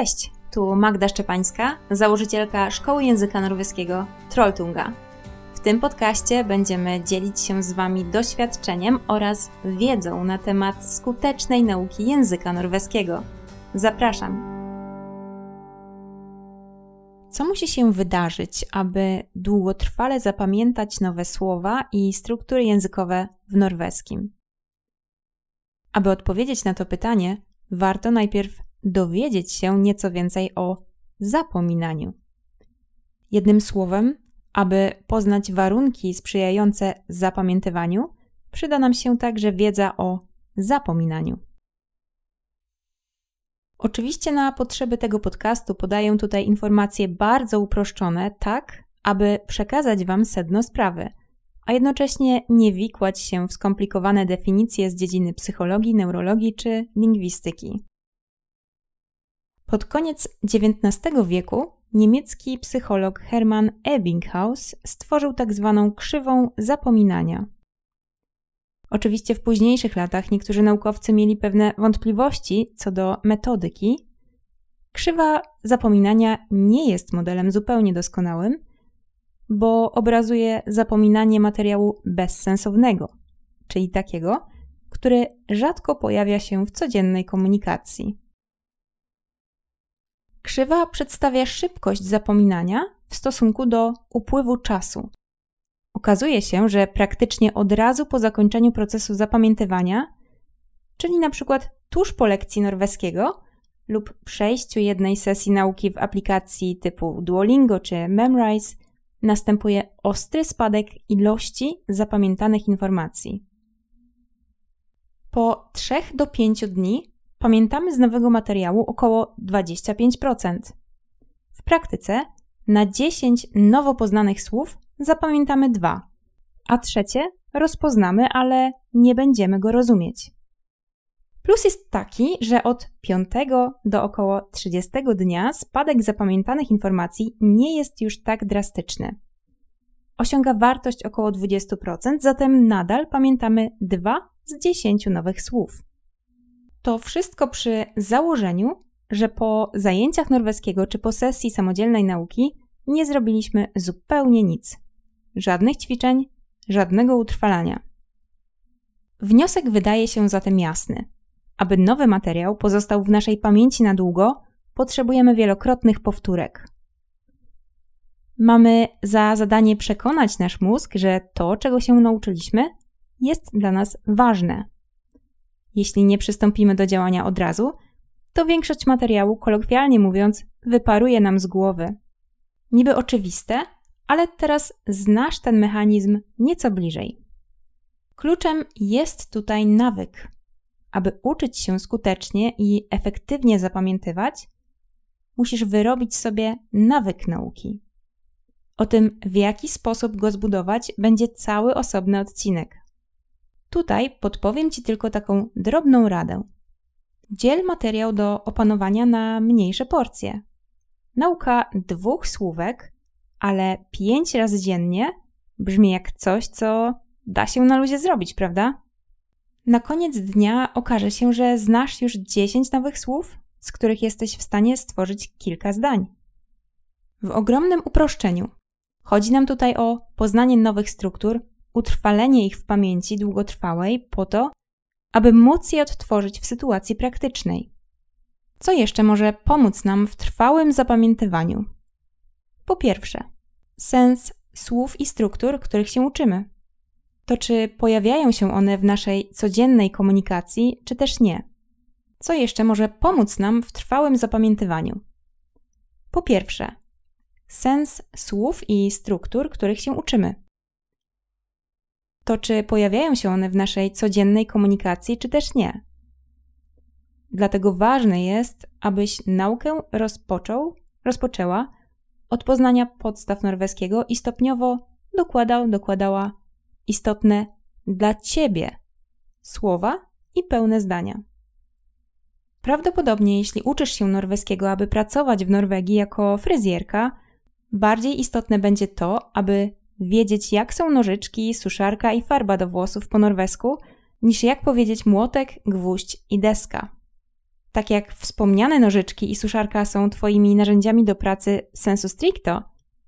Cześć, tu Magda Szczepańska, założycielka Szkoły Języka Norweskiego Trolltunga. W tym podcaście będziemy dzielić się z Wami doświadczeniem oraz wiedzą na temat skutecznej nauki języka norweskiego. Zapraszam! Co musi się wydarzyć, aby długotrwale zapamiętać nowe słowa i struktury językowe w norweskim? Aby odpowiedzieć na to pytanie, warto najpierw dowiedzieć się nieco więcej o zapominaniu. Jednym słowem, aby poznać warunki sprzyjające zapamiętywaniu, przyda nam się także wiedza o zapominaniu. Oczywiście na potrzeby tego podcastu podaję tutaj informacje bardzo uproszczone, tak aby przekazać Wam sedno sprawy, a jednocześnie nie wikłać się w skomplikowane definicje z dziedziny psychologii, neurologii czy lingwistyki. Pod koniec XIX wieku niemiecki psycholog Hermann Ebbinghaus stworzył tak zwaną krzywą zapominania. Oczywiście w późniejszych latach niektórzy naukowcy mieli pewne wątpliwości co do metodyki. Krzywa zapominania nie jest modelem zupełnie doskonałym, bo obrazuje zapominanie materiału bezsensownego, czyli takiego, który rzadko pojawia się w codziennej komunikacji. Krzywa przedstawia szybkość zapominania w stosunku do upływu czasu. Okazuje się, że praktycznie od razu po zakończeniu procesu zapamiętywania, czyli na przykład tuż po lekcji norweskiego lub przejściu jednej sesji nauki w aplikacji typu Duolingo czy Memrise, następuje ostry spadek ilości zapamiętanych informacji. Po 3 do 5 dni pamiętamy z nowego materiału około 25%. W praktyce na 10 nowo poznanych słów zapamiętamy dwa, a trzecie rozpoznamy, ale nie będziemy go rozumieć. Plus jest taki, że od 5 do około 30 dnia spadek zapamiętanych informacji nie jest już tak drastyczny. Osiąga wartość około 20%, zatem nadal pamiętamy 2 z 10 nowych słów. To wszystko przy założeniu, że po zajęciach norweskiego czy po sesji samodzielnej nauki nie zrobiliśmy zupełnie nic. Żadnych ćwiczeń, żadnego utrwalania. Wniosek wydaje się zatem jasny. Aby nowy materiał pozostał w naszej pamięci na długo, potrzebujemy wielokrotnych powtórek. Mamy za zadanie przekonać nasz mózg, że to, czego się nauczyliśmy, jest dla nas ważne. Jeśli nie przystąpimy do działania od razu, to większość materiału, kolokwialnie mówiąc, wyparuje nam z głowy. Niby oczywiste, ale teraz znasz ten mechanizm nieco bliżej. Kluczem jest tutaj nawyk. Aby uczyć się skutecznie i efektywnie zapamiętywać, musisz wyrobić sobie nawyk nauki. O tym, w jaki sposób go zbudować, będzie cały osobny odcinek. Tutaj podpowiem Ci tylko taką drobną radę. Dziel materiał do opanowania na mniejsze porcje. Nauka dwóch słówek, ale pięć razy dziennie brzmi jak coś, co da się na luzie zrobić, prawda? Na koniec dnia okaże się, że znasz już 10 nowych słów, z których jesteś w stanie stworzyć kilka zdań. W ogromnym uproszczeniu chodzi nam tutaj o poznanie nowych struktur, utrwalenie ich w pamięci długotrwałej po to, aby móc je odtworzyć w sytuacji praktycznej. Co jeszcze może pomóc nam w trwałym zapamiętywaniu? Po pierwsze, sens słów i struktur, których się uczymy. To czy pojawiają się one w naszej codziennej komunikacji, czy też nie? Co jeszcze może pomóc nam w trwałym zapamiętywaniu? Po pierwsze, sens słów i struktur, których się uczymy to czy pojawiają się one w naszej codziennej komunikacji, czy też nie. Dlatego ważne jest, abyś naukę rozpoczął, rozpoczęła od poznania podstaw norweskiego i stopniowo dokładał, dokładała istotne dla ciebie słowa i pełne zdania. Prawdopodobnie, jeśli uczysz się norweskiego, aby pracować w Norwegii jako fryzjerka, bardziej istotne będzie to, aby wiedzieć, jak są nożyczki, suszarka i farba do włosów po norwesku, niż jak powiedzieć młotek, gwóźdź i deska. Tak jak wspomniane nożyczki i suszarka są Twoimi narzędziami do pracy sensu stricto,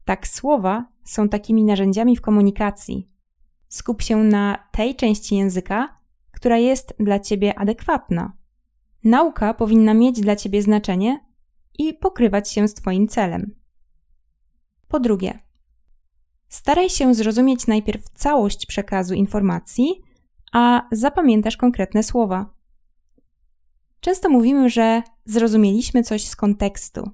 tak słowa są takimi narzędziami w komunikacji. Skup się na tej części języka, która jest dla Ciebie adekwatna. Nauka powinna mieć dla Ciebie znaczenie i pokrywać się z Twoim celem. Po drugie, staraj się zrozumieć najpierw całość przekazu informacji, a zapamiętasz konkretne słowa. Często mówimy, że zrozumieliśmy coś z kontekstu.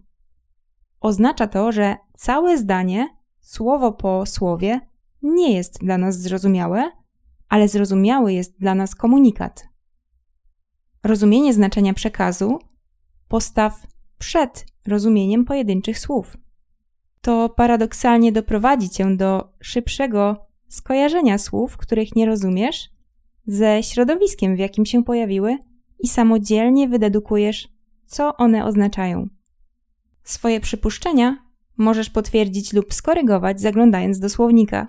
Oznacza to, że całe zdanie, słowo po słowie, nie jest dla nas zrozumiałe, ale zrozumiały jest dla nas komunikat. Rozumienie znaczenia przekazu postaw przed rozumieniem pojedynczych słów. To paradoksalnie doprowadzi cię do szybszego skojarzenia słów, których nie rozumiesz, ze środowiskiem, w jakim się pojawiły, i samodzielnie wydedukujesz, co one oznaczają. Swoje przypuszczenia możesz potwierdzić lub skorygować, zaglądając do słownika.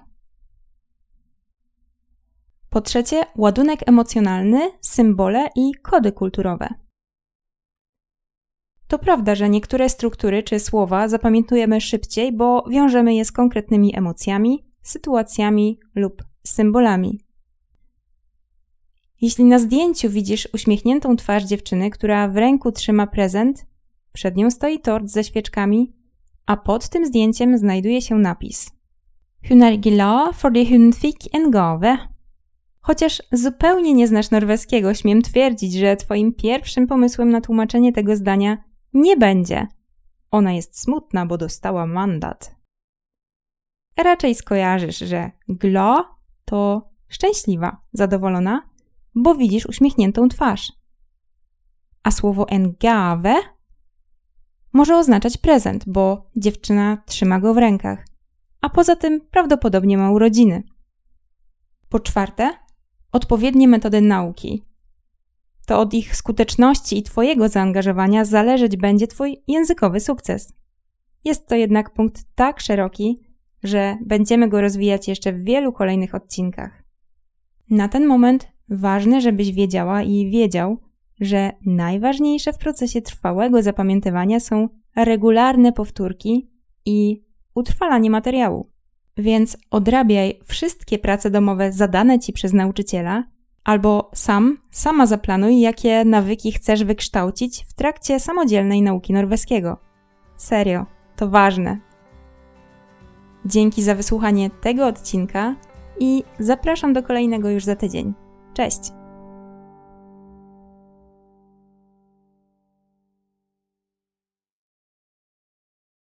Po trzecie, ładunek emocjonalny, symbole i kody kulturowe. To prawda, że niektóre struktury czy słowa zapamiętujemy szybciej, bo wiążemy je z konkretnymi emocjami, sytuacjami lub symbolami. Jeśli na zdjęciu widzisz uśmiechniętą twarz dziewczyny, która w ręku trzyma prezent, przed nią stoi tort ze świeczkami, a pod tym zdjęciem znajduje się napis Hun glad fordi hun fikk en gave. Chociaż zupełnie nie znasz norweskiego, śmiem twierdzić, że twoim pierwszym pomysłem na tłumaczenie tego zdania nie będzie. Ona jest smutna, bo dostała mandat. Raczej skojarzysz, że glo to szczęśliwa, zadowolona, bo widzisz uśmiechniętą twarz. A słowo engave może oznaczać prezent, bo dziewczyna trzyma go w rękach, a poza tym prawdopodobnie ma urodziny. Po czwarte, odpowiednie metody nauki. To od ich skuteczności i Twojego zaangażowania zależeć będzie Twój językowy sukces. Jest to jednak punkt tak szeroki, że będziemy go rozwijać jeszcze w wielu kolejnych odcinkach. Na ten moment ważne, żebyś wiedziała i wiedział, że najważniejsze w procesie trwałego zapamiętywania są regularne powtórki i utrwalanie materiału. Więc odrabiaj wszystkie prace domowe zadane ci przez nauczyciela, albo sam, sama zaplanuj, jakie nawyki chcesz wykształcić w trakcie samodzielnej nauki norweskiego. Serio, to ważne. Dzięki za wysłuchanie tego odcinka i zapraszam do kolejnego już za tydzień. Cześć!